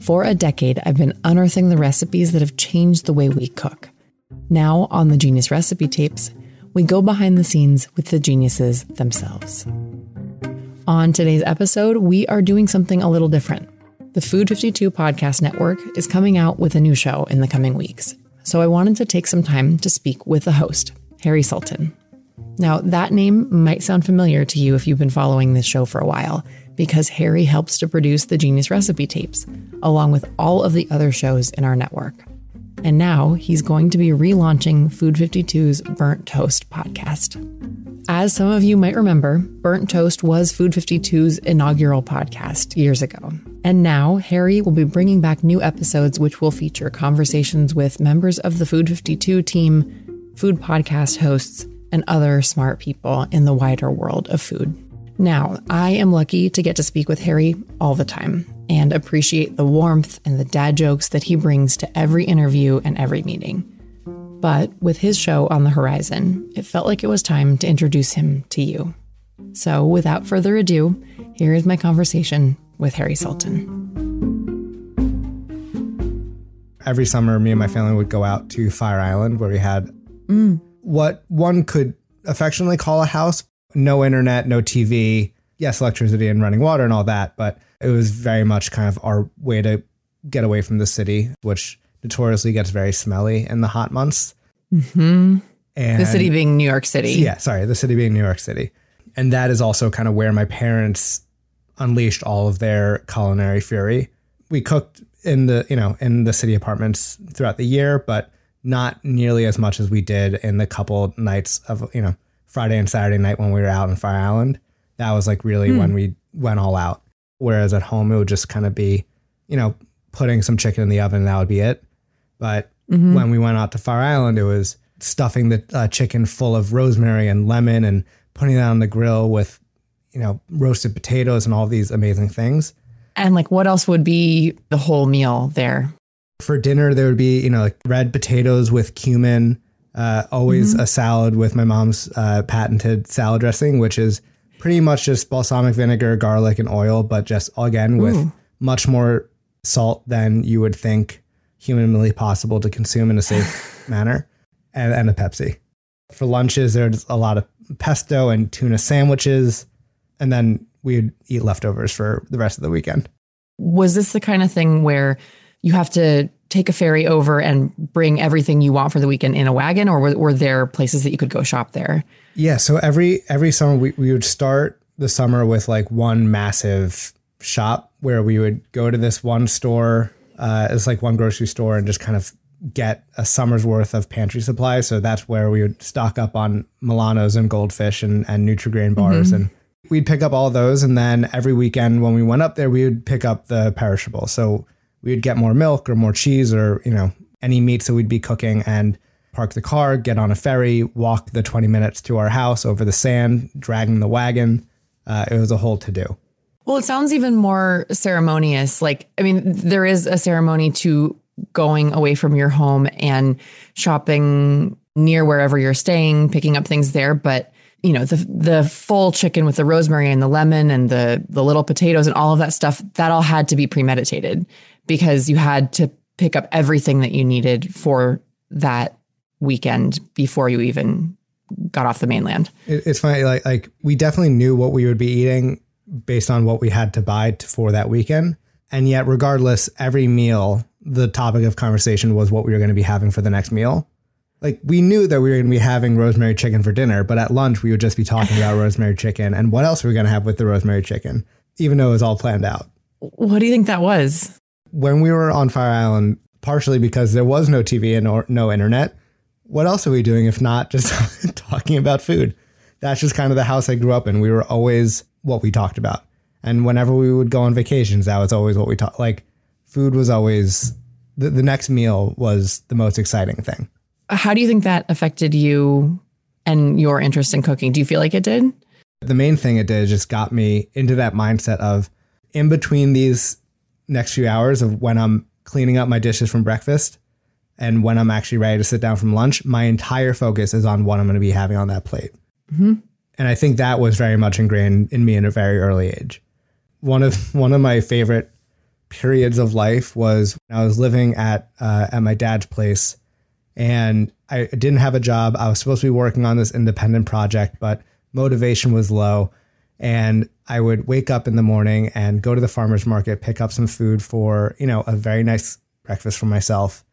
For a decade, I've been unearthing the recipes that have changed the way we cook. Now, on the Genius Recipe Tapes, we go behind the scenes with the geniuses themselves. On today's episode, we are doing something a little different. The Food 52 Podcast Network is coming out with a new show in the coming weeks, so I wanted to take some time to speak with the host, Harry Sultan. Now, that name might sound familiar to you if you've been following this show for a while, because Harry helps to produce the Genius Recipe tapes, along with all of the other shows in our network. And now he's going to be relaunching Food 52's Burnt Toast podcast. As some of you might remember, Burnt Toast was Food 52's inaugural podcast years ago. And now Harry will be bringing back new episodes which will feature conversations with members of the Food 52 team, food podcast hosts, and other smart people in the wider world of food. Now, I am lucky to get to speak with Harry all the time and appreciate the warmth and the dad jokes that he brings to every interview and every meeting. But with his show on the horizon, it felt like it was time to introduce him to you. So, without further ado, here is my conversation with Harry Sultan. Every summer, me and my family would go out to Fire Island where we had mm. What one could affectionately call a house, no internet, no TV, yes, electricity and running water and all that, but it was very much kind of our way to get away from the city, which notoriously gets very smelly in the hot months. Mm-hmm. And The city being New York City. yeah, sorry, the city being New York City. And that is also kind of where my parents unleashed all of their culinary fury. We cooked in the, you know, in the city apartments throughout the year, but not nearly as much as we did in the couple nights of, you know, Friday and Saturday night when we were out in Fire Island. That was like really when we went all out. Whereas at home, it would just kind of be, you know, putting some chicken in the oven and that would be it. But when we went out to Fire Island, it was stuffing the uh, chicken full of rosemary and lemon and putting that on the grill with, you know, roasted potatoes and all these amazing things. And like, what else would be the whole meal there? For dinner, there would be, you know, like red potatoes with cumin, uh, always a salad with my mom's uh, patented salad dressing, which is pretty much just balsamic vinegar, garlic, and oil, but just again with much more salt than you would think humanly possible to consume in a safe manner, and, and a Pepsi. For lunches, there's a lot of pesto and tuna sandwiches, and then we'd eat leftovers for the rest of the weekend. Was this the kind of thing where you have to take a ferry over and bring everything you want for the weekend in a wagon, or were, were there places that you could go shop there? Yeah, so every every summer we, we would start the summer with like one massive shop where we would go to this one store, uh, it's like one grocery store, and just kind of get a summer's worth of pantry supplies. So that's where we would stock up on Milanos and goldfish and, and Nutrigrain bars, and we'd pick up all those. And then every weekend when we went up there, we would pick up the perishable. So we would get more milk or more cheese or you know any meats that we'd be cooking and park the car, get on a ferry, walk the 20 minutes to our house over the sand, dragging the wagon. Uh, it was a whole to do. Well, it sounds even more ceremonious. Like, I mean, there is a ceremony to going away from your home and shopping near wherever you're staying, picking up things there. But you know, the the full chicken with the rosemary and the lemon and the the little potatoes and all of that stuff, that all had to be premeditated because you had to pick up everything that you needed for that weekend before you even got off the mainland. It, it's funny, like like we definitely knew what we would be eating based on what we had to buy to, for that weekend, and yet regardless, every meal the topic of conversation was what we were going to be having for the next meal. Like we knew that we were going to be having rosemary chicken for dinner, but at lunch we would just be talking about rosemary chicken and what else we are going to have with the rosemary chicken, even though it was all planned out. What do you think that was? When we were on Fire Island, partially because there was no TV and or, no internet, what else are we doing if not just talking about food? That's just kind of the house I grew up in. We were always what we talked about. And whenever we would go on vacations, that was always what we talked. Like food was always the, the next meal was the most exciting thing. How do you think that affected you and your interest in cooking? Do you feel like it did? The main thing it did just got me into that mindset of in between these next few hours of when I'm cleaning up my dishes from breakfast and when I'm actually ready to sit down from lunch, my entire focus is on what I'm going to be having on that plate. Mm-hmm. And I think that was very much ingrained in me in a very early age. One of one of my favorite periods of life was when I was living at uh, at my dad's place, and I didn't have a job. I was supposed to be working on this independent project, but motivation was low. And I would wake up in the morning and go to the farmer's market, pick up some food for, you know, a very nice breakfast for myself.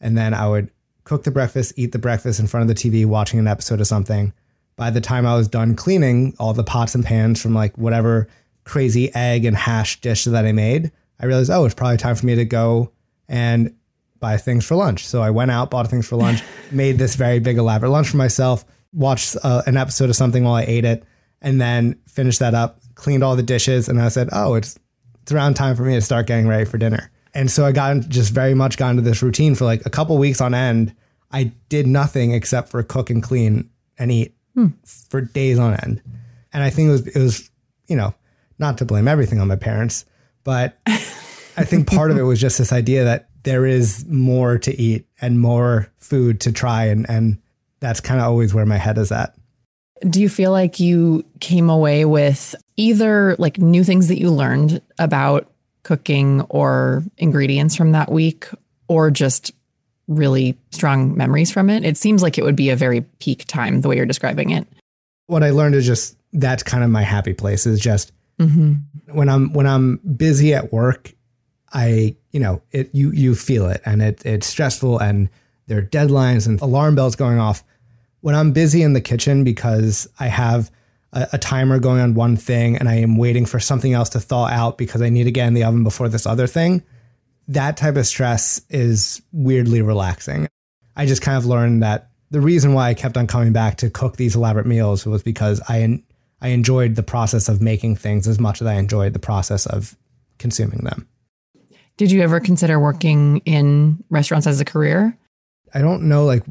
And then I would cook the breakfast, eat the breakfast in front of the TV, watching an episode of something. By the time I was done cleaning all the pots and pans from like whatever crazy egg and hash dish that I made, I realized, oh, it's probably time for me to go and buy things for lunch. So I went out, bought things for lunch, made this very big elaborate lunch for myself, watched uh, an episode of something while I ate it, and then finished that up, cleaned all the dishes, and I said, "Oh, it's it's around time for me to start getting ready for dinner." And so I got just very much got into this routine for like a couple weeks on end. I did nothing except for cook and clean and eat hmm. for days on end. And I think it was it was, you know, not to blame everything on my parents, but I think part of it was just this idea that there is more to eat and more food to try and and that's kind of always where my head is at. Do you feel like you came away with either like new things that you learned about cooking or ingredients from that week or just really strong memories from it? It seems like it would be a very peak time the way you're describing it. What I learned is just that's kind of my happy place is just mm-hmm. when I'm when I'm busy at work, I you know it you you feel it and it it's stressful and there are deadlines and alarm bells going off when I'm busy in the kitchen because I have a, a, timer going on one thing and I am waiting for something else to thaw out because I need to get in the oven before this other thing, that type of stress is weirdly relaxing. I just kind of learned that the reason why I kept on coming back to cook these elaborate meals was because I I enjoyed the process of making things as much as I enjoyed the process of consuming them. Did you ever consider working in restaurants as a career? I don't know like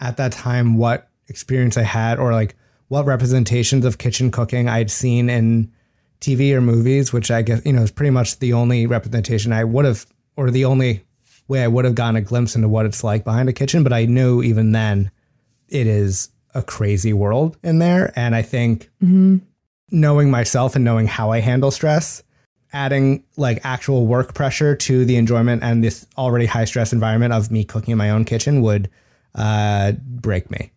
at that time what experience I had or like what representations of kitchen cooking I'd seen in TV or movies, which I guess, you know, is pretty much the only representation I would have, or the only way I would have gotten a glimpse into what it's like behind a kitchen. But I knew even then it is a crazy world in there. And I think mm-hmm. knowing myself and knowing how I handle stress, adding like actual work pressure to the enjoyment and this already high stress environment of me cooking in my own kitchen would uh, break me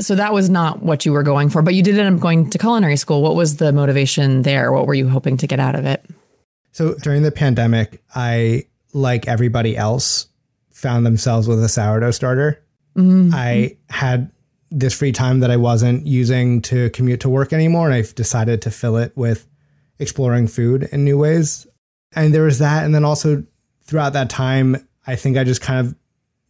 so that was not what you were going for, but you did end up going to culinary school. What was the motivation there? What were you hoping to get out of it? So during the pandemic, I, like everybody else, found themselves with a sourdough starter. Mm-hmm. I had this free time that I wasn't using to commute to work anymore, and I've decided to fill it with exploring food in new ways. And there was that. And then also throughout that time, I think I just kind of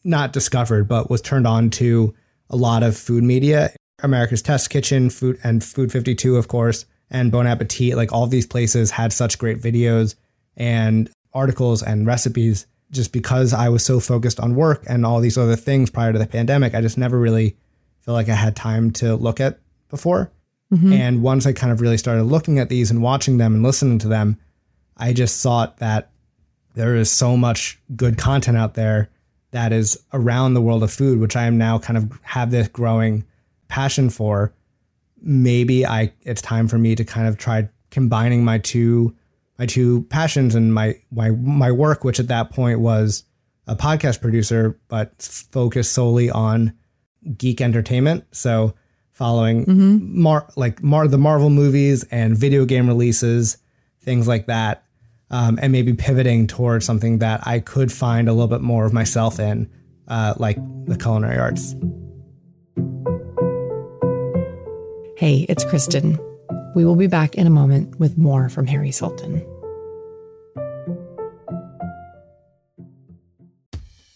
not discovered, but was turned on to a lot of food media. America's Test Kitchen, Food and Food 52, of course, and Bon Appetit. Like all these places had such great videos and articles and recipes. Just because I was so focused on work and all these other things prior to the pandemic, I just never really felt like I had time to look at before. Mm-hmm. And once I kind of really started looking at these and watching them and listening to them, I just thought that there is so much good content out there that is around the world of food, which I am now kind of have this growing passion for. Maybe I it's time for me to kind of try combining my two my two passions and my my my work, which at that point was a podcast producer, but focused solely on geek entertainment. So following mm-hmm. Mar like Mar the Marvel movies and video game releases, things like that. Um, and maybe pivoting towards something that I could find a little bit more of myself in, uh, like the culinary arts. Hey, it's Kristen. We will be back in a moment with more from Harry Sultan.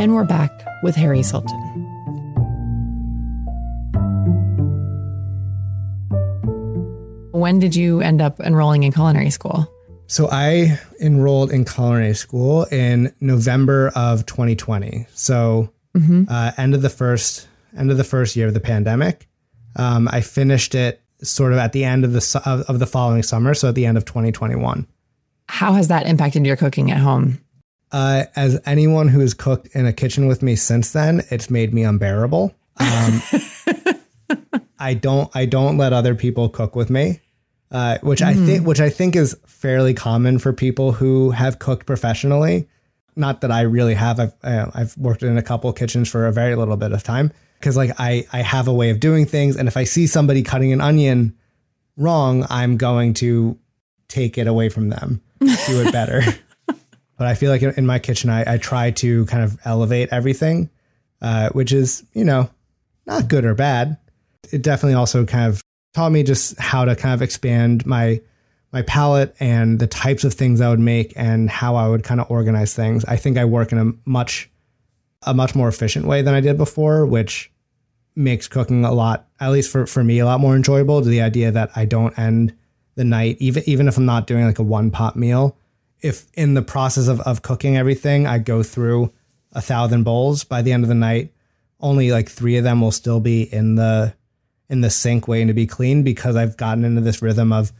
And we're back with Harry Sultan. When did you end up enrolling in culinary school? So I enrolled in culinary school in November of 2020. So uh, end of the first end of the first year of the pandemic. Um, I finished it sort of at the end of the su- of, of the following summer, so at the end of 2021. How has that impacted your cooking at home? Uh, as anyone who has cooked in a kitchen with me since then, it's made me unbearable. Um, I don't I don't let other people cook with me, uh, which I think which I think is fairly common for people who have cooked professionally. Not that I really have. I've uh, I've worked in a couple kitchens for a very little bit of time because like I I have a way of doing things, and if I see somebody cutting an onion wrong, I'm going to take it away from them, do it better. but I feel like in my kitchen, I, I try to kind of elevate everything, uh, which is, you know, not good or bad. It definitely also kind of taught me just how to kind of expand my my palette and the types of things I would make and how I would kind of organize things. I think I work in a much a much more efficient way than I did before, which makes cooking a lot, at least for, for me, a lot more enjoyable to the idea that I don't end the night, even even if I'm not doing like a one pot meal, if in the process of, of cooking everything, I go through a thousand bowls by the end of the night, only like three of them will still be in the in the sink waiting to be cleaned because I've gotten into this rhythm of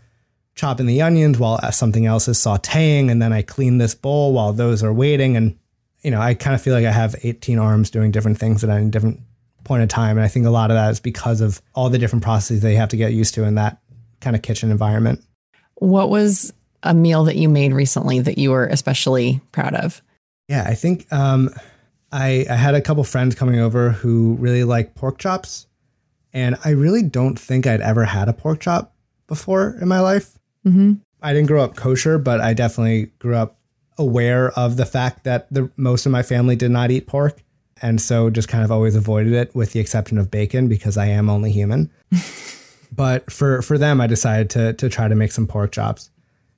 chopping the onions while uh, something else is sauteing and then I clean this bowl while those are waiting. And you know I kind of feel like I have 18 arms doing different things at any different point of time. And I think a lot of that is because of all the different processes they have to get used to in that kind of kitchen environment. What was a meal that you made recently that you were especially proud of? Yeah, I think um, I, I had a couple friends coming over who really like pork chops, and I really don't think I'd ever had a pork chop before in my life. Mm-hmm. I didn't grow up kosher, but I definitely grew up aware of the fact that the most of my family did not eat pork, and so just kind of always avoided it, with the exception of bacon because I am only human. but for for them, I decided to to try to make some pork chops.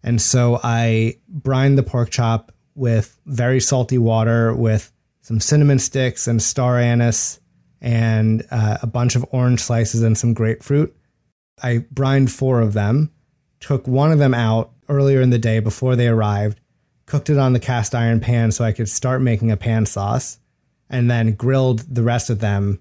And so I brined the pork chop with very salty water with some cinnamon sticks and star anise and uh, a bunch of orange slices and some grapefruit. I brined four of them, took one of them out earlier in the day before they arrived, cooked it on the cast iron pan so I could start making a pan sauce, and then grilled the rest of them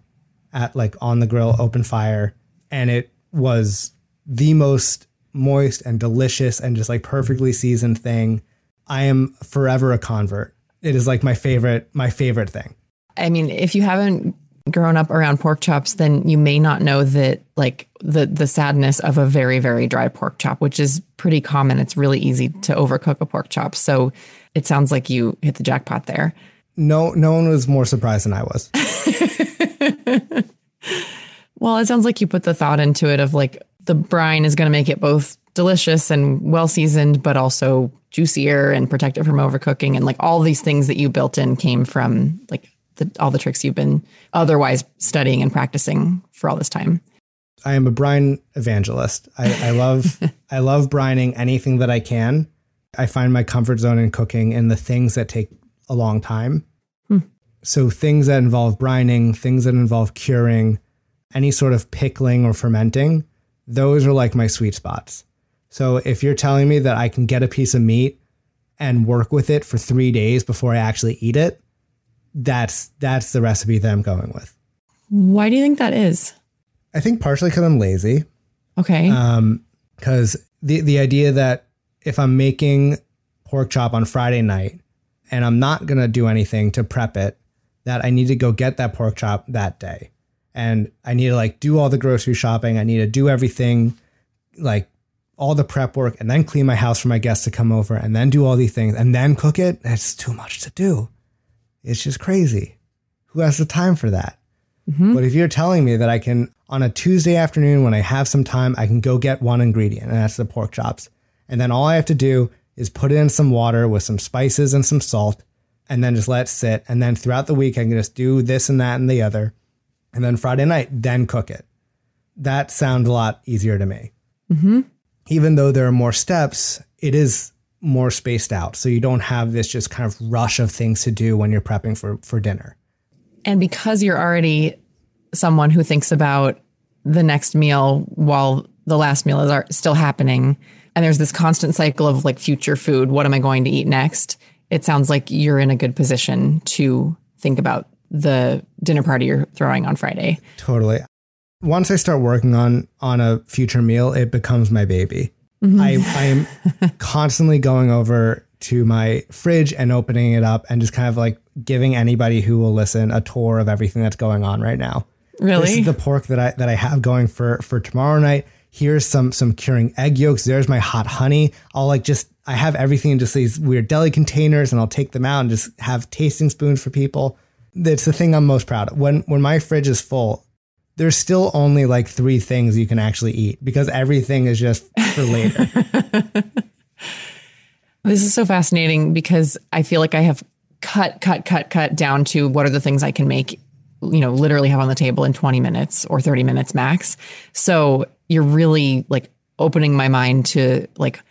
at like on the grill, open fire. And it was the most moist and delicious and just like perfectly mm-hmm. seasoned thing. I am forever a convert. It is like my favorite, my favorite thing. I mean, if you haven't grown up around pork chops, then you may not know that like the the sadness of a very very dry pork chop, which is pretty common. It's really easy to overcook a pork chop. So it sounds like you hit the jackpot there. No, no one was more surprised than I was. Well, it sounds like you put the thought into it of like the brine is going to make it both delicious and well seasoned, but also juicier and protect it from overcooking. And like all these things that you built in came from like the, all the tricks you've been otherwise studying and practicing for all this time. I am a brine evangelist. I, I love I love brining anything that I can. I find my comfort zone in cooking in the things that take a long time. Hmm. So things that involve brining, things that involve curing, any sort of pickling or fermenting, those are like my sweet spots. So if you're telling me that I can get a piece of meat and work with it for 3 days before I actually eat it, that's that's the recipe that I'm going with. Why do you think that is? I think partially because I'm lazy. Okay. Um, because the the idea that if I'm making pork chop on Friday night and I'm not gonna do anything to prep it, that I need to go get that pork chop that day, and I need to like do all the grocery shopping. I need to do everything, like all the prep work, and then clean my house for my guests to come over, and then do all these things, and then cook it. It's too much to do. It's just crazy. Who has the time for that? Mm-hmm. But if you're telling me that I can, on a Tuesday afternoon when I have some time, I can go get one ingredient, and that's the pork chops. And then all I have to do is put it in some water with some spices and some salt, and then just let it sit. And then throughout the week, I can just do this and that and the other. And then Friday night, then cook it. That sounds a lot easier to me. Mm-hmm. Even though there are more steps, it is more spaced out. So you don't have this just kind of rush of things to do when you're prepping for, for dinner. And because you're already someone who thinks about the next meal while the last meal is still happening, and there's this constant cycle of like future food, what am I going to eat next? It sounds like you're in a good position to think about the dinner party you're throwing on Friday. Totally. Once I start working on on a future meal, it becomes my baby. Mm-hmm. I I am constantly going over to my fridge and opening it up and just kind of like giving anybody who will listen a tour of everything that's going on right now. Really? This is the pork that I that I have going for for tomorrow night. Here's some some curing egg yolks. There's my hot honey. I'll like just I have everything in just these weird deli containers and I'll take them out and just have tasting spoons for people. That's the thing I'm most proud of. When when my fridge is full, there's still only like three things you can actually eat because everything is just for later. This is so fascinating because I feel like I have cut, cut, cut, cut down to what are the things I can make, you know, literally have on the table in 20 minutes or 30 minutes max. So you're really like opening my mind to like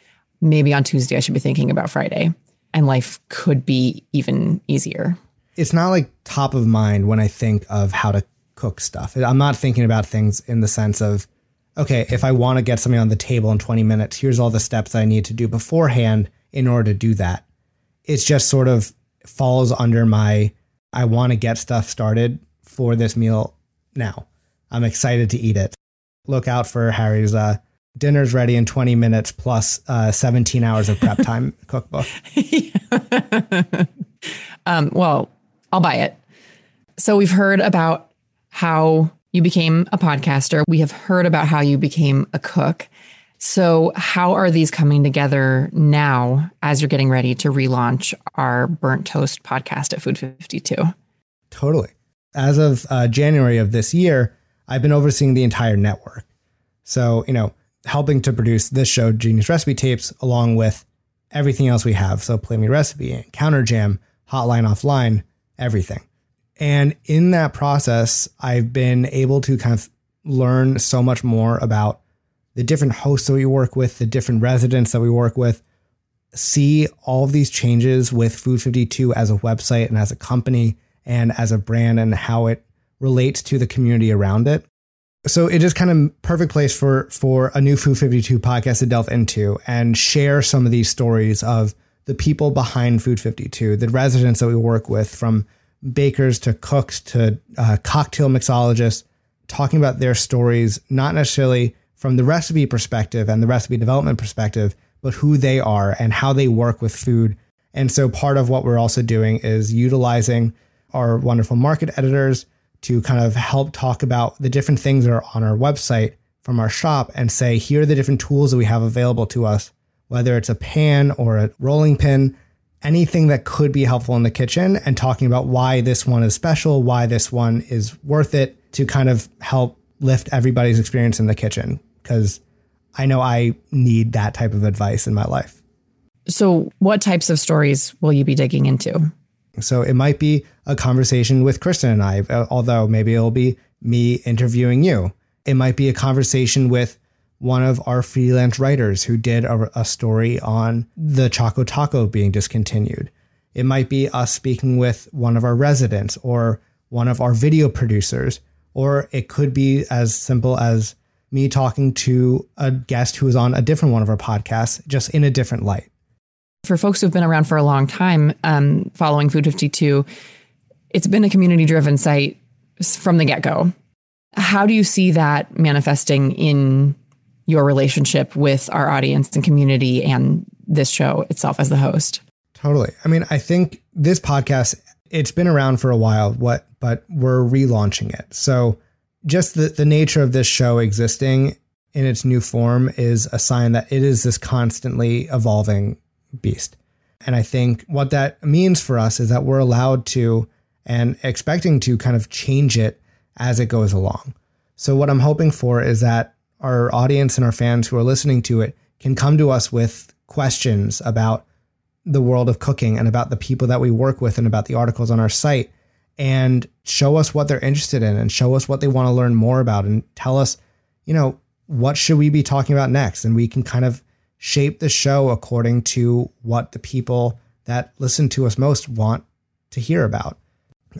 maybe on Tuesday I should be thinking about Friday and life could be even easier. It's not like top of mind when I think of how to cook stuff. I'm not thinking about things in the sense of, okay, if I want to get something on the table in 20 minutes, here's all the steps I need to do beforehand in order to do that. It's just sort of falls under my I want to get stuff started for this meal now. I'm excited to eat it. Look out for Harry's uh, dinner's ready in 20 minutes plus uh, 17 hours of prep time cookbook. um, well, I'll buy it. So we've heard about how you became a podcaster. We have heard about how you became a cook. So, how are these coming together now as you're getting ready to relaunch our Burnt Toast podcast at Food 52? Totally. As of uh, January of this year, I've been overseeing the entire network. So, you know, helping to produce this show, Genius Recipe Tapes, along with everything else we have. So, Play Me Recipe, Counter Jam, Hotline Offline, everything. And in that process, I've been able to kind of learn so much more about the different hosts that we work with, the different residents that we work with, see all of these changes with Food 52 as a website and as a company and as a brand and how it relates to the community around it. So it is kind of perfect place for for a new Food 52 podcast to delve into and share some of these stories of the people behind Food 52, the residents that we work with from bakers to cooks to uh, cocktail mixologists, talking about their stories, not necessarily from the recipe perspective and the recipe development perspective, but who they are and how they work with food. And so part of what we're also doing is utilizing our wonderful market editors to kind of help talk about the different things that are on our website from our shop and say, here are the different tools that we have available to us, whether it's a pan or a rolling pin, anything that could be helpful in the kitchen, and talking about why this one is special, why this one is worth it to kind of help lift everybody's experience in the kitchen because I know I need that type of advice in my life. So, what types of stories will you be digging into? So, it might be a conversation with Kristen and I, uh, although maybe it'll be me interviewing you. It might be a conversation with one of our freelance writers who did a, a story on the Choco Taco being discontinued. It might be us speaking with one of our residents or one of our video producers, or it could be as simple as me talking to a guest who is on a different one of our podcasts, just in a different light. For folks who've been around for a long time, um, following Food 52, it's been a community driven site from the get go. How do you see that manifesting in your relationship with our audience and community and this show itself as the host? Totally. I mean, I think this podcast, it's been around for a while, what but we're relaunching it. So just the, the nature of this show existing in its new form is a sign that it is this constantly evolving beast. And I think what that means for us is that we're allowed to and expecting to kind of change it as it goes along. So, what I'm hoping for is that our audience and our fans who are listening to it can come to us with questions about the world of cooking and about the people that we work with and about the articles on our site and show us what they're interested in and show us what they want to learn more about and tell us, you know, what should we be talking about next? And we can kind of shape the show according to what the people that listen to us most want to hear about.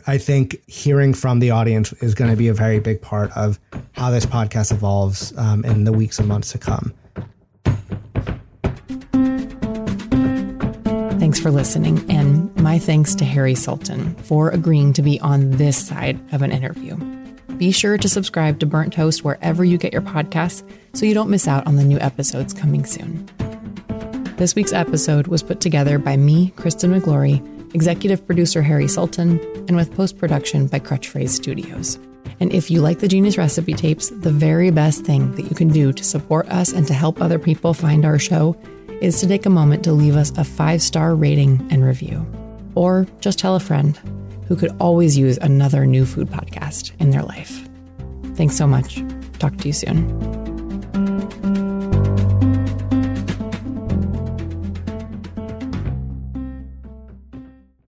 I think hearing from the audience is going to be a very big part of how this podcast evolves um, in the weeks and months to come. Thanks for listening, and my thanks to Harry Sultan for agreeing to be on this side of an interview. Be sure to subscribe to Burnt Toast wherever you get your podcasts so you don't miss out on the new episodes coming soon. This week's episode was put together by me, Kristen Miglore, executive producer Harry Sultan, and with post production by Crutchphrase Studios. And if you like the Genius Recipe Tapes, the very best thing that you can do to support us and to help other people find our show is to take a moment to leave us a five star rating and review. Or just tell a friend who could always use another new food podcast in their life. Thanks so much. Talk to you soon.